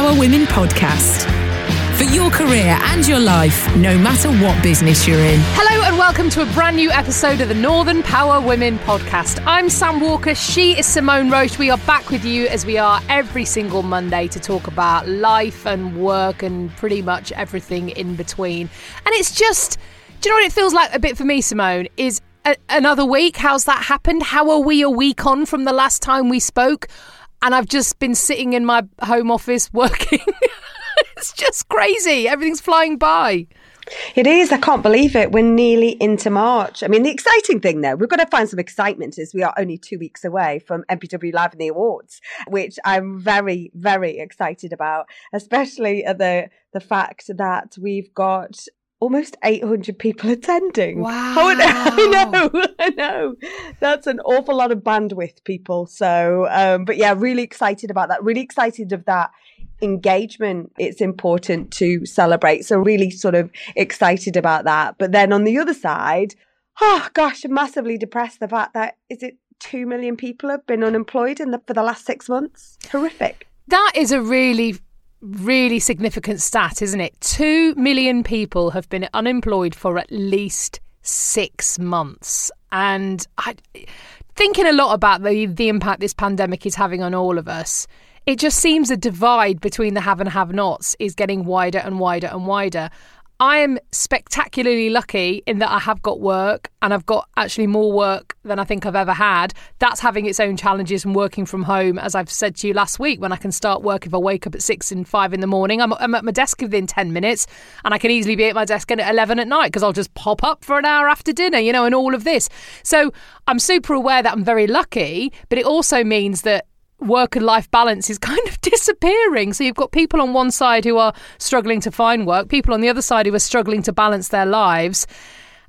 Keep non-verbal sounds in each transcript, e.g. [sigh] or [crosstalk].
The Northern Power Women Podcast. For your career and your life, no matter what business you're in. Hello and welcome to a brand new episode of the Northern Power Women podcast. I'm Sam Walker, she is Simone Roche. We are back with you as we are every single Monday to talk about life and work and pretty much everything in between. And it's just, do you know what it feels like a bit for me, Simone? Is a- another week. How's that happened? How are we a week on from the last time we spoke? And I've just been sitting in my home office working. [laughs] it's just crazy. Everything's flying by. It is. I can't believe it. We're nearly into March. I mean, the exciting thing, though, we've got to find some excitement is we are only two weeks away from NPW Live and the Awards, which I'm very, very excited about, especially the the fact that we've got almost 800 people [laughs] attending. Wow. Oh, I know, [laughs] I know. That's an awful lot of bandwidth, people. So, um, but yeah, really excited about that. Really excited of that engagement it's important to celebrate so really sort of excited about that but then on the other side oh gosh i'm massively depressed the fact that is it 2 million people have been unemployed in the, for the last 6 months horrific That is a really, really significant stat, isn't it? Two million people have been unemployed for at least six months. And I, thinking a lot about the, the impact this pandemic is having on all of us, it just seems the divide between the have and have nots is getting wider and wider and wider. I am spectacularly lucky in that I have got work and I've got actually more work than I think I've ever had. That's having its own challenges and working from home, as I've said to you last week, when I can start work if I wake up at six and five in the morning. I'm, I'm at my desk within 10 minutes and I can easily be at my desk at 11 at night because I'll just pop up for an hour after dinner, you know, and all of this. So I'm super aware that I'm very lucky, but it also means that work and life balance is [laughs] kind of disappearing. So you've got people on one side who are struggling to find work, people on the other side who are struggling to balance their lives.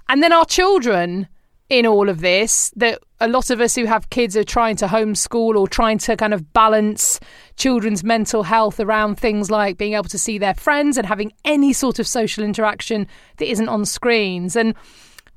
And then our children in all of this, that a lot of us who have kids are trying to homeschool or trying to kind of balance children's mental health around things like being able to see their friends and having any sort of social interaction that isn't on screens. And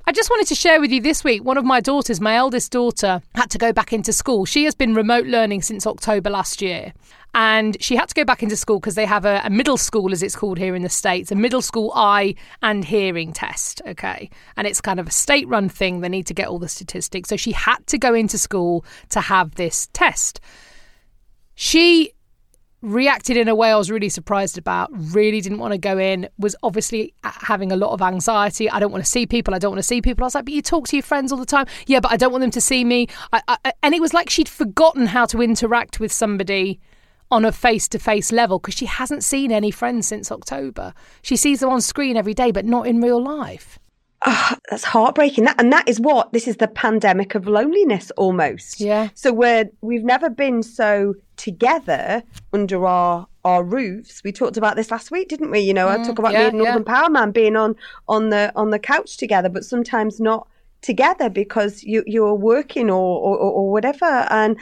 I just wanted to share with you this week one of my daughters, my eldest daughter, had to go back into school. She has been remote learning since October last year. And she had to go back into school because they have a, a middle school, as it's called here in the States, a middle school eye and hearing test. Okay. And it's kind of a state run thing. They need to get all the statistics. So she had to go into school to have this test. She reacted in a way I was really surprised about, really didn't want to go in, was obviously having a lot of anxiety. I don't want to see people. I don't want to see people. I was like, but you talk to your friends all the time. Yeah, but I don't want them to see me. I, I, and it was like she'd forgotten how to interact with somebody on a face to face level because she hasn't seen any friends since October. She sees them on screen every day, but not in real life. Ah, that's heartbreaking. That and that is what this is the pandemic of loneliness almost. Yeah. So we're we've never been so together under our our roofs. We talked about this last week, didn't we? You know, I talk about Mm, yeah, me and Northern yeah. Power Man being on on the on the couch together, but sometimes not together because you you're working or, or or whatever. And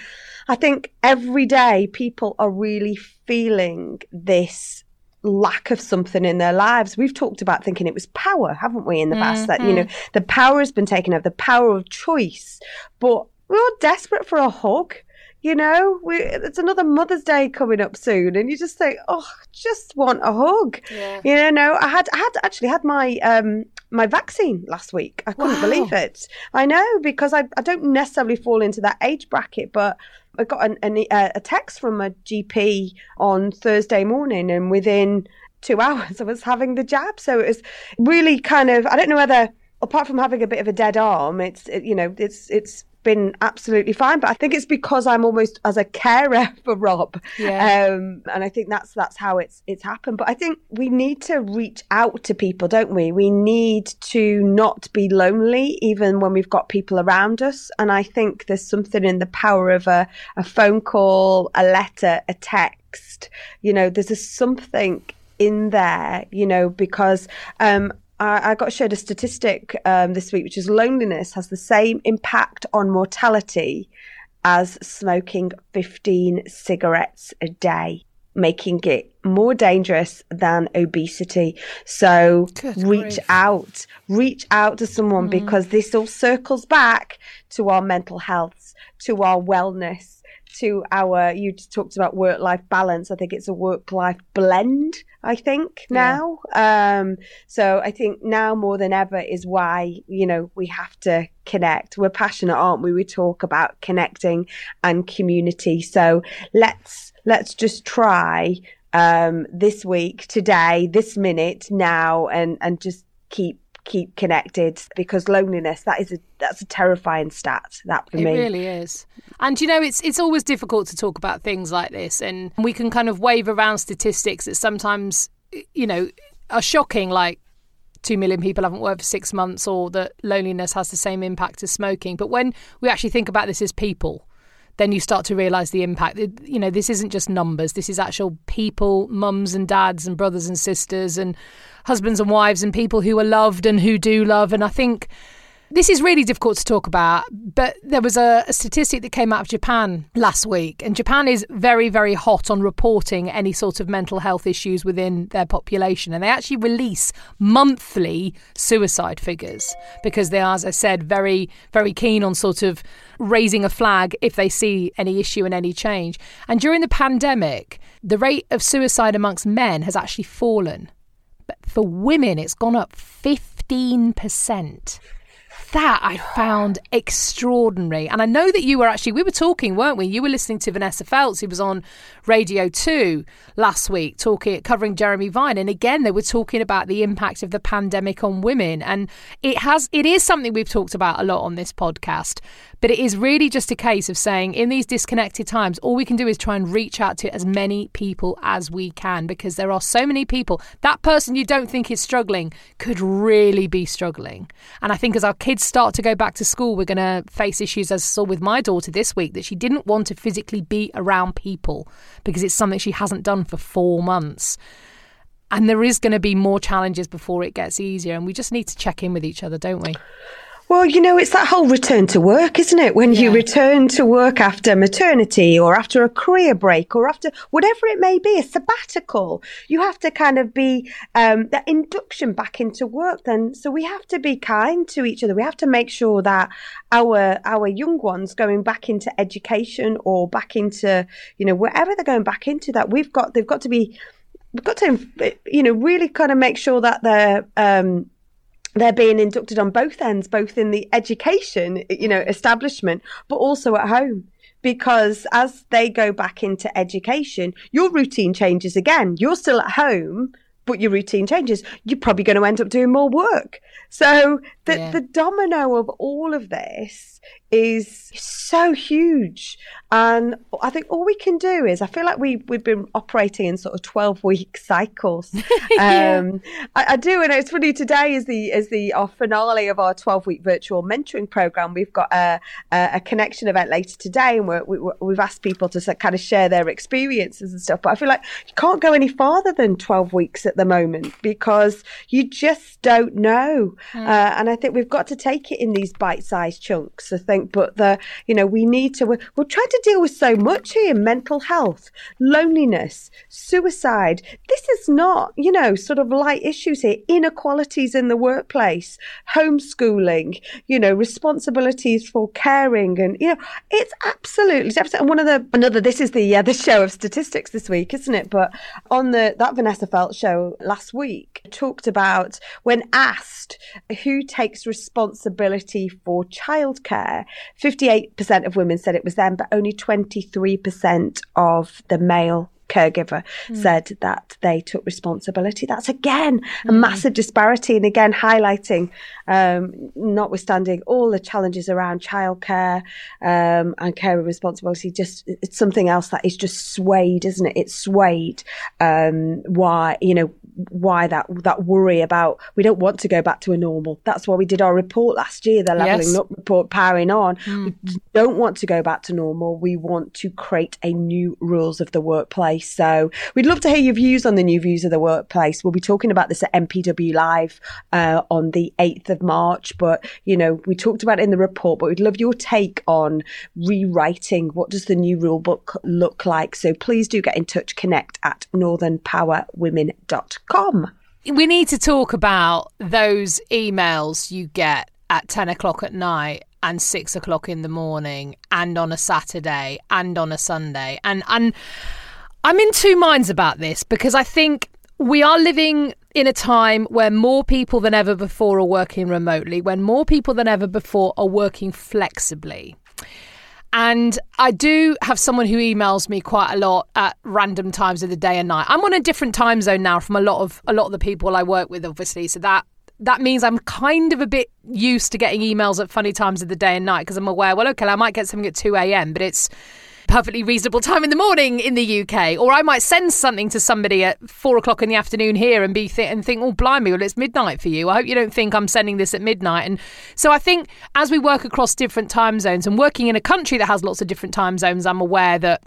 I think every day people are really feeling this lack of something in their lives. We've talked about thinking it was power, haven't we, in the past? That, you know, the power has been taken over, the power of choice. But we're all desperate for a hug. You know, we, it's another Mother's Day coming up soon, and you just think, "Oh, just want a hug." You know, I had, I had actually had my um my vaccine last week. I couldn't Wow. believe it. I know because I, I don't necessarily fall into that age bracket, but I got an, an, uh, a text from a GP on Thursday morning, and within two [laughs] hours, I was having the jab. So it was really kind of I don't know whether apart from having a bit of a dead arm, it's it, you know it's it's been absolutely fine. But I think it's because I'm almost as a carer [laughs] for Rob, Yeah. um, and I think that's that's how it's it's happened. But I think we need to reach out to people, don't we? We need to not be lonely, even when we've got people around us. And I think there's something in the power of a, a phone call, a letter, a text. You know, there's a something in there, you know, because um, I, I got showed a statistic um, this week, which is loneliness has the same impact on mortality as smoking 15 cigarettes a day, making it more dangerous than obesity. So Good reach grief. out, reach out to someone because this all circles back to our mental health, to our wellness. To our, you talked about work life balance. I think it's a work life blend, I think now. Um, so I think now more than ever is why, you know, we have to connect. We're passionate, aren't we? We talk about connecting and community. So let's, let's just try, um, this week, today, this minute, now, and, and just keep, keep connected because loneliness, that is a, that's a terrifying stat, that for It me. really is. And you know, it's it's always difficult to talk about things like this, and we can kind of wave around statistics that sometimes, you know, are shocking, like two million people haven't worked for six months, or that loneliness has the same impact as smoking. But when we actually think about this as people, then you start to realize the impact. You know, this isn't just numbers. This is actual people, mums and dads and brothers and sisters and husbands and wives and people who are loved and who do love. And I think this is really difficult to talk about, but there was a, a statistic that came out of Japan last week, and Japan is very, very hot on reporting any sort of mental health issues within their population. And they actually release monthly suicide figures because they are, as I said, very, very keen on sort of raising a flag if they see any issue and any change. And during the pandemic, the rate of suicide amongst men has actually fallen. But for women, it's gone up 15%. That I found extraordinary. And I know that you were actually, we were talking, weren't we? You were listening to Vanessa Feltz, who was on Radio 2 last week, talking, covering Jeremy Vine. And again, they were talking about the impact of the pandemic on women. And it has, it is something we've talked about a lot on this podcast. But it is really just a case of saying in these disconnected times, all we can do is try and reach out to as many people as we can because there are so many people. That person you don't think is struggling could really be struggling. And I think as our kids start to go back to school, we're going to face issues, as I saw with my daughter this week, that she didn't want to physically be around people because it's something she hasn't done for four months. And there is going to be more challenges before it gets easier. And we just need to check in with each other, don't we? Well, you know, it's that whole return to work, isn't it? When you return to work after maternity or after a career break or after whatever it may be, a sabbatical, you have to kind of be um, that induction back into work. Then, so we have to be kind to each other. We have to make sure that our our young ones going back into education or back into you know wherever they're going back into that we've got they've got to be we've got to you know really kind of make sure that they're um, they're being inducted on both ends, both in the education, you know, establishment, but also at home. Because as they go back into education, your routine changes again. You're still at home, but your routine changes. You're probably going to end up doing more work. So the, Yeah. the domino of all of this is so huge. And I think all we can do is, I feel like we, we've been operating in sort of 12 week cycles. [laughs] Yeah. um, I, I do, and it's funny. Today is the is the our finale of our twelve week virtual mentoring program. We've got a a, a connection event later today, and we're, we, we've asked people to kind of share their experiences and stuff. But I feel like you can't go any farther than twelve weeks at the moment because you just don't know. Uh, and I think we've got to take it in these bite sized chunks. I think, but the you know we need to. We're, we're trying to deal with so much here: mental health, loneliness, suicide. This is not you know sort of light issues here. Inequalities in the workplace, homeschooling, you know, responsibilities for caring, and you know, it's absolutely. And one of the another. This is the uh, the show of statistics this week, isn't it? But on the that Vanessa Feltz show last week talked about when asked who takes responsibility for childcare, fifty eight percent of women said it was them, but only twenty three percent of the male caregiver said that they took responsibility. That's again a massive disparity, and again highlighting, um, notwithstanding all the challenges around childcare um, and carer responsibility, just it's something else that is just swayed, isn't it? It's swayed. Um, why you know why that that worry about we don't want to go back to a normal. That's why we did our report last year, the leveling Yes. up report, powering on. We don't want to go back to normal. We want to create a new rules of the workplace. So we'd love to hear your views on the new views of the workplace. We'll be talking about this at NPW Live uh, on the 8th of March. But, you know, we talked about it in the report, but we'd love your take on rewriting. What does the new rule book look like? So please do get in touch, connect at northernpowerwomen.com. we need to talk about those emails you get at 10 o'clock at night and 6 o'clock in the morning and on a Saturday and on a Sunday. And, and I'm in two minds about this because I think we are living in a time where more people than ever before are working remotely, when more people than ever before are working flexibly. And I do have someone who emails me quite a lot at random times of the day and night. I'm on a different time zone now from a lot of a lot of the people I work with, obviously. So that that means I'm kind of a bit used to getting emails at funny times of the day and night because I'm aware, well, okay, I might get something at 2 a.m., but it's perfectly reasonable time in the morning in the UK. Or I might send something to somebody at four o'clock in the afternoon here and be th- and think, oh, blimey, well, it's midnight for you. I hope you don't think I'm sending this at midnight. And so I think as we work across different time zones and working in a country that has lots of different time zones, I'm aware that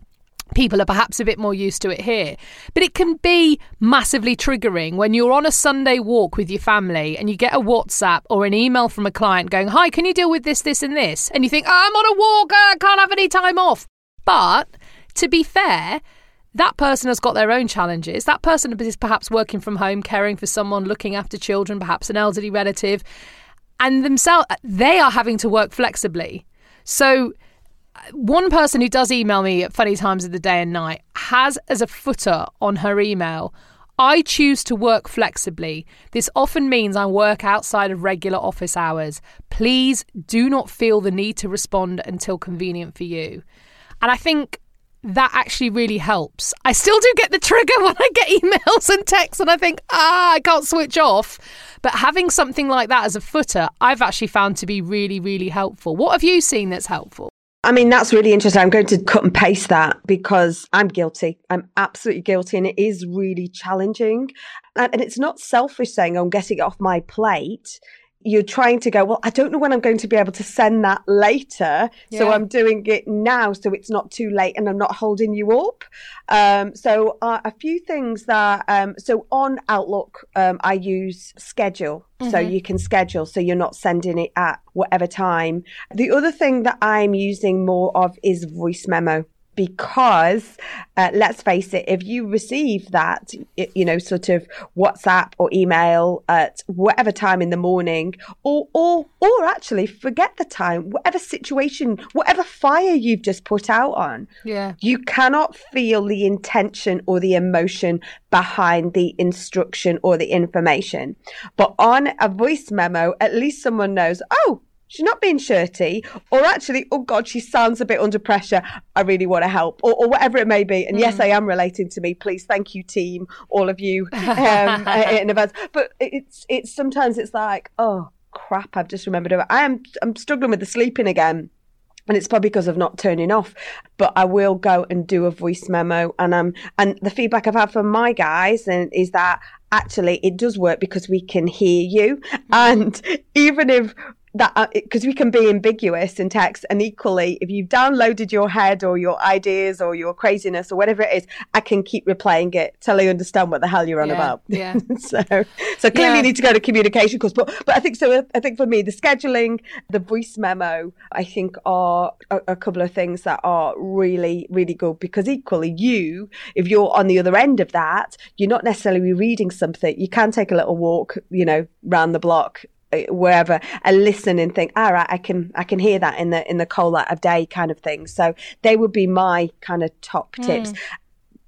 people are perhaps a bit more used to it here. But it can be massively triggering when you're on a Sunday walk with your family and you get a WhatsApp or an email from a client going, Hi, can you deal with this, this, and this? And you think, oh, I'm on a walk, I can't have any time off. But to be fair, that person has got their own challenges. That person is perhaps working from home, caring for someone, looking after children, perhaps an elderly relative, and themselves, they are having to work flexibly. So, one person who does email me at funny times of the day and night has as a footer on her email I choose to work flexibly. This often means I work outside of regular office hours. Please do not feel the need to respond until convenient for you. And I think that actually really helps. I still do get the trigger [laughs] when I get emails and texts and I think, ah, I can't switch off. But having something like that as a footer, I've actually found to be really, really helpful. What have you seen that's helpful? I mean, that's really interesting. I'm going to cut and paste that because I'm guilty. I'm absolutely guilty. And it is really challenging. And, it's not selfish saying, I'm getting it off my plate. You're trying to go, well, I don't know when I'm going to be able to send that later. So I'm doing it now so it's not too late and I'm not holding you up. Um, so uh, a few things that, um, so on Outlook, um, I use schedule. So you can schedule so you're not sending it at whatever time. The other thing that I'm using more of is voice memo because uh, let's face it if you receive that you know sort of whatsapp or email at whatever time in the morning or or or actually forget the time whatever situation whatever fire you've just put out on Yeah. you cannot feel the intention or the emotion behind the instruction or the information. But on a voice memo, at least someone knows, oh, she's not being shirty, or actually, oh God, she sounds a bit under pressure. I really want to help, or, or whatever it may be. And yes, I am relating to me. Please, thank you, team, all of you um, [laughs] uh, in advance. But it's it's sometimes it's like, oh crap, I've just remembered. I am I'm struggling with the sleeping again and it's probably because of not turning off but i will go and do a voice memo and um and the feedback i've had from my guys and is that actually it does work because we can hear you and [laughs] even if that because we can be ambiguous in text and equally if you've downloaded your head or your ideas or your craziness or whatever it is i can keep replaying it till i understand what the hell you're on Yeah, about yeah. [laughs] so so clearly Yeah. you need to go to communication course but but i think so i think for me the scheduling the voice memo i think are a, a couple of things that are really really good because equally you if you're on the other end of that you're not necessarily reading something you can take a little walk you know round the block uh, Uh, wherever and listen and think all right i can i can hear that in the in the cold light of day kind of thing. So they would be my kind of top hmm. tips.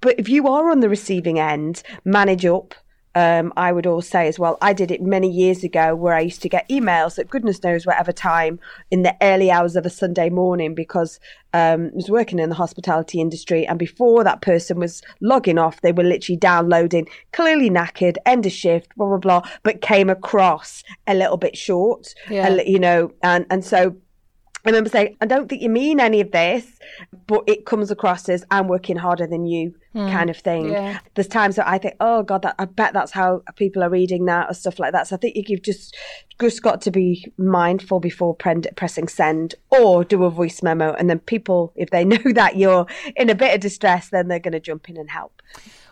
But if you are on the receiving end manage up um, I would all say as well, I did it many years ago where I used to get emails at goodness knows whatever time in the early hours of a Sunday morning because um, I was working in the hospitality industry. And before that person was logging off, they were literally downloading, clearly knackered, end of shift, blah, blah, blah, but came across a little bit short, Yeah. you know, and, and so I remember saying, I don't think you mean any of this, but it comes across as I'm working harder than you hmm. kind of thing. Yeah. There's times that I think, oh God, that, I bet that's how people are reading that or stuff like that. So I think you've just just got to be mindful before pre- pressing send or do a voice memo. And then people, if they [laughs] know that you're in a bit of distress, then they're going to jump in and help.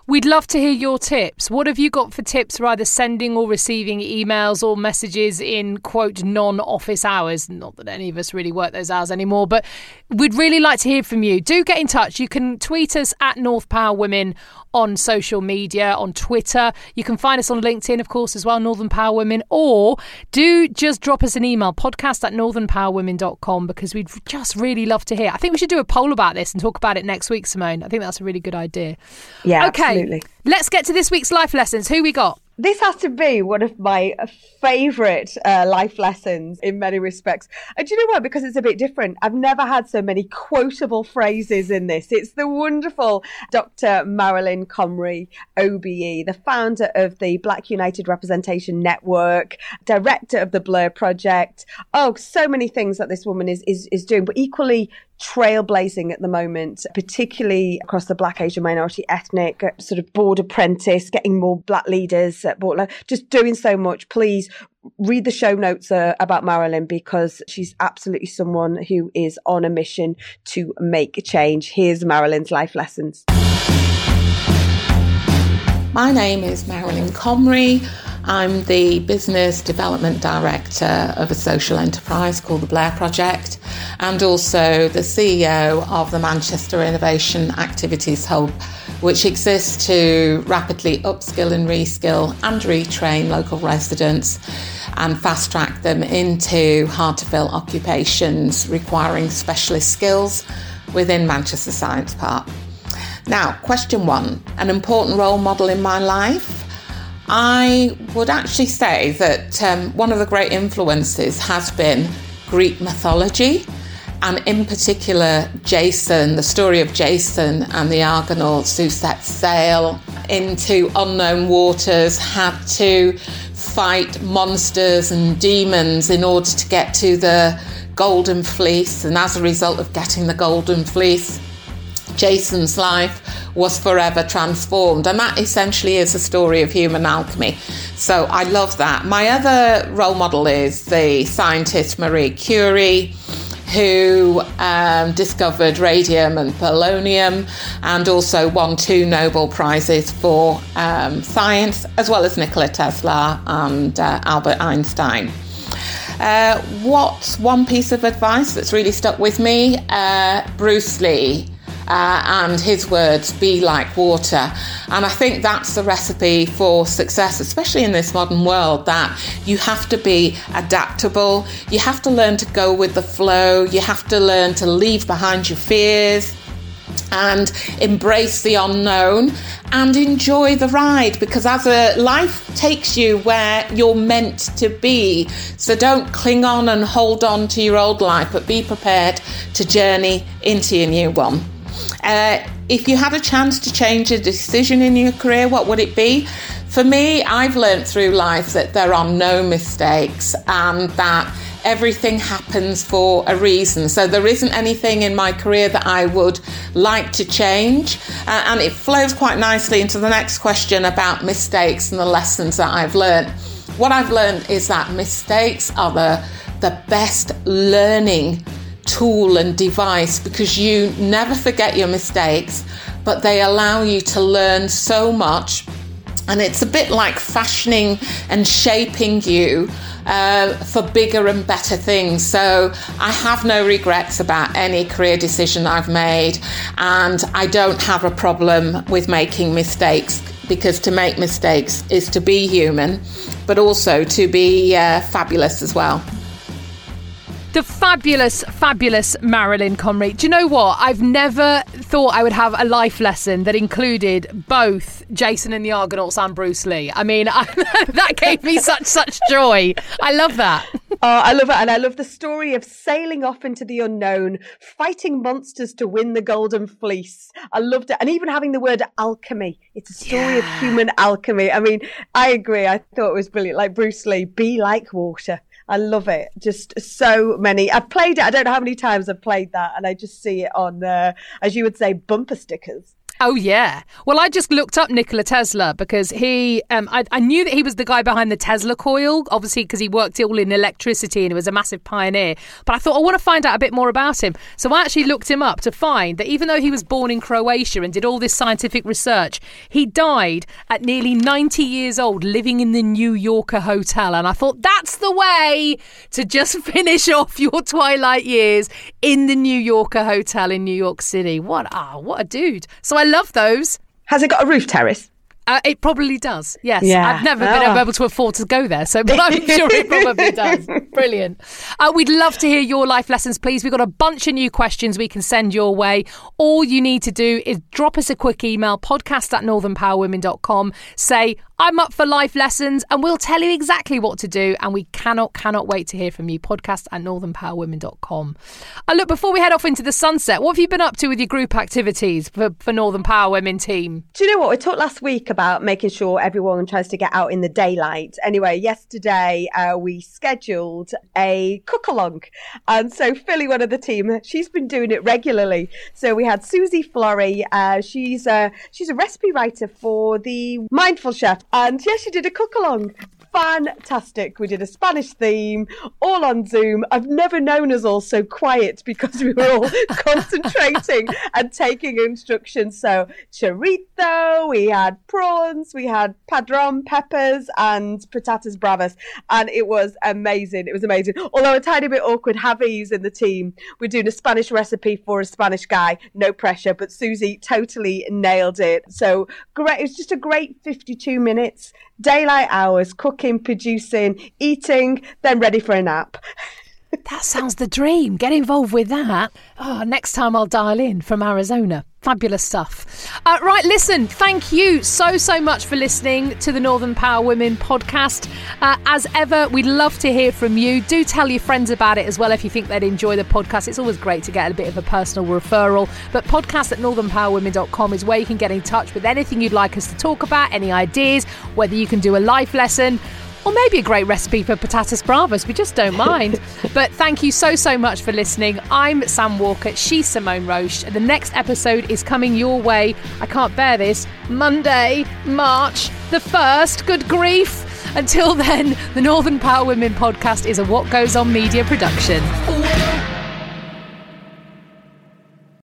We'd love to hear your tips. What have you got for tips for either sending or receiving emails or messages in quote non office hours? Not that any of us really work those hours anymore, but we'd really like to hear from you. Do get in touch. You can tweet us at North Power Women on social media, on Twitter. You can find us on LinkedIn, of course, as well, Northern Power Women, or do just drop us an email, podcast at northernpowerwomen.com, because we'd just really love to hear. I think we should do a poll about this and talk about it next week, Simone. I think that's a really good idea. Yeah, Okay, absolutely. let's get to this week's life lessons. Who we got? This has to be one of my favorite uh, life lessons in many respects. And do you know what? Because it's a bit different. I've never had so many quotable phrases in this. It's the wonderful Dr. Marilyn Comrie, OBE, the founder of the Black United Representation Network, director of the Blur Project. Oh, so many things that this woman is, is, is doing, but equally trailblazing at the moment, particularly across the Black Asian minority ethnic uh, sort of board apprentice, getting more black leaders at just doing so much. Please read the show notes uh, about Marilyn because she's absolutely someone who is on a mission to make a change. Here's Marilyn's life lessons. My name is Marilyn Comrie. I'm the Business Development Director of a social enterprise called the Blair Project and also the CEO of the Manchester Innovation Activities Hub, which exists to rapidly upskill and reskill and retrain local residents and fast track them into hard to fill occupations requiring specialist skills within Manchester Science Park. Now, question one an important role model in my life. I would actually say that um, one of the great influences has been Greek mythology, and in particular, Jason, the story of Jason and the Argonauts who set sail into unknown waters, had to fight monsters and demons in order to get to the Golden Fleece, and as a result of getting the Golden Fleece, Jason's life was forever transformed. And that essentially is a story of human alchemy. So I love that. My other role model is the scientist Marie Curie. Who um, discovered radium and polonium and also won two Nobel Prizes for um, science, as well as Nikola Tesla and uh, Albert Einstein. Uh, what's one piece of advice that's really stuck with me? Uh, Bruce Lee. Uh, and his words, be like water. And I think that's the recipe for success, especially in this modern world, that you have to be adaptable, you have to learn to go with the flow, you have to learn to leave behind your fears and embrace the unknown and enjoy the ride because as a life takes you where you're meant to be. So don't cling on and hold on to your old life but be prepared to journey into your new one uh, if you had a chance to change a decision in your career what would it be for me i've learned through life that there are no mistakes and that everything happens for a reason. So there isn't anything in my career that I would like to change. Uh, and it flows quite nicely into the next question about mistakes and the lessons that I've learned. What I've learned is that mistakes are the, the best learning tool and device because you never forget your mistakes, but they allow you to learn so much and it's a bit like fashioning and shaping you uh, for bigger and better things. So I have no regrets about any career decision I've made, and I don't have a problem with making mistakes because to make mistakes is to be human, but also to be uh, fabulous as well. The fabulous, fabulous Marilyn Comrie. Do you know what? I've never thought I would have a life lesson that included both Jason and the Argonauts and Bruce Lee. I mean, I, [laughs] that gave me such such joy. I love that. Oh, I love it. And I love the story of sailing off into the unknown, fighting monsters to win the golden fleece. I loved it. And even having the word alchemy. It's a story of human alchemy. I mean, I agree. I thought it was brilliant. Like Bruce Lee, be like water. I love it. Just so many. I've played it. I don't know how many times I've played that. And I just see it on, uh, as you would say, bumper stickers. Oh yeah. Well, I just looked up Nikola Tesla because he, um, I, I knew that he was the guy behind the Tesla coil, obviously because he worked all in electricity and he was a massive pioneer. But I thought I want to find out a bit more about him, so I actually looked him up to find that even though he was born in Croatia and did all this scientific research, he died at nearly 90 years old, living in the New Yorker hotel. And I thought that's the way to just [laughs] finish off your twilight years in the New Yorker hotel in New York City. What ah, what a dude! So I love those. Has it got a roof terrace? Uh, it probably does. Yes, Yeah. I've never been Ah. able to afford to go there, so but I'm sure it probably does. [laughs] Brilliant. Uh, we'd love to hear your life lessons, please. We've got a bunch of new questions we can send your way. All you need to do is drop us a quick email, podcast at northernpowerwomen.com. Say I'm up for life lessons, and we'll tell you exactly what to do. And we cannot, cannot wait to hear from you. Podcast at northernpowerwomen.com. Uh, look, before we head off into the sunset, what have you been up to with your group activities for, for Northern Power Women team? Do you know what? We talked last week about making sure everyone tries to get out in the daylight. Anyway, yesterday uh, we scheduled a cook along. And so Philly, one of the team, she's been doing it regularly. So we had Susie Flory. Uh, she's, a, she's a recipe writer for the Mindful Chef. And yeah, she did a cook along. Fantastic. We did a Spanish theme, all on Zoom. I've never known us all so quiet because we were all [laughs] concentrating and taking instructions. So, chorizo, we had prawns, we had padron peppers, and patatas bravas. And it was amazing. It was amazing. Although a tiny bit awkward, Javi's in the team. We're doing a Spanish recipe for a Spanish guy. No pressure, but Susie totally nailed it. So, great. It was just a great 52 minutes, daylight hours, cooking, producing, eating, then ready for a nap. [laughs] That sounds the dream. Get involved with that. Oh, next time I'll dial in from Arizona. Fabulous stuff. Uh, right, listen, thank you so, so much for listening to the Northern Power Women podcast. Uh, as ever, we'd love to hear from you. Do tell your friends about it as well if you think they'd enjoy the podcast. It's always great to get a bit of a personal referral. But podcast at northernpowerwomen.com is where you can get in touch with anything you'd like us to talk about, any ideas, whether you can do a life lesson or maybe a great recipe for patatas bravas. We just don't mind. [laughs] but thank you so, so much for listening. I'm Sam Walker. She's Simone Roche. The next episode is coming your way. I can't bear this. Monday, March the 1st. Good grief. Until then, the Northern Power Women podcast is a What Goes On media production.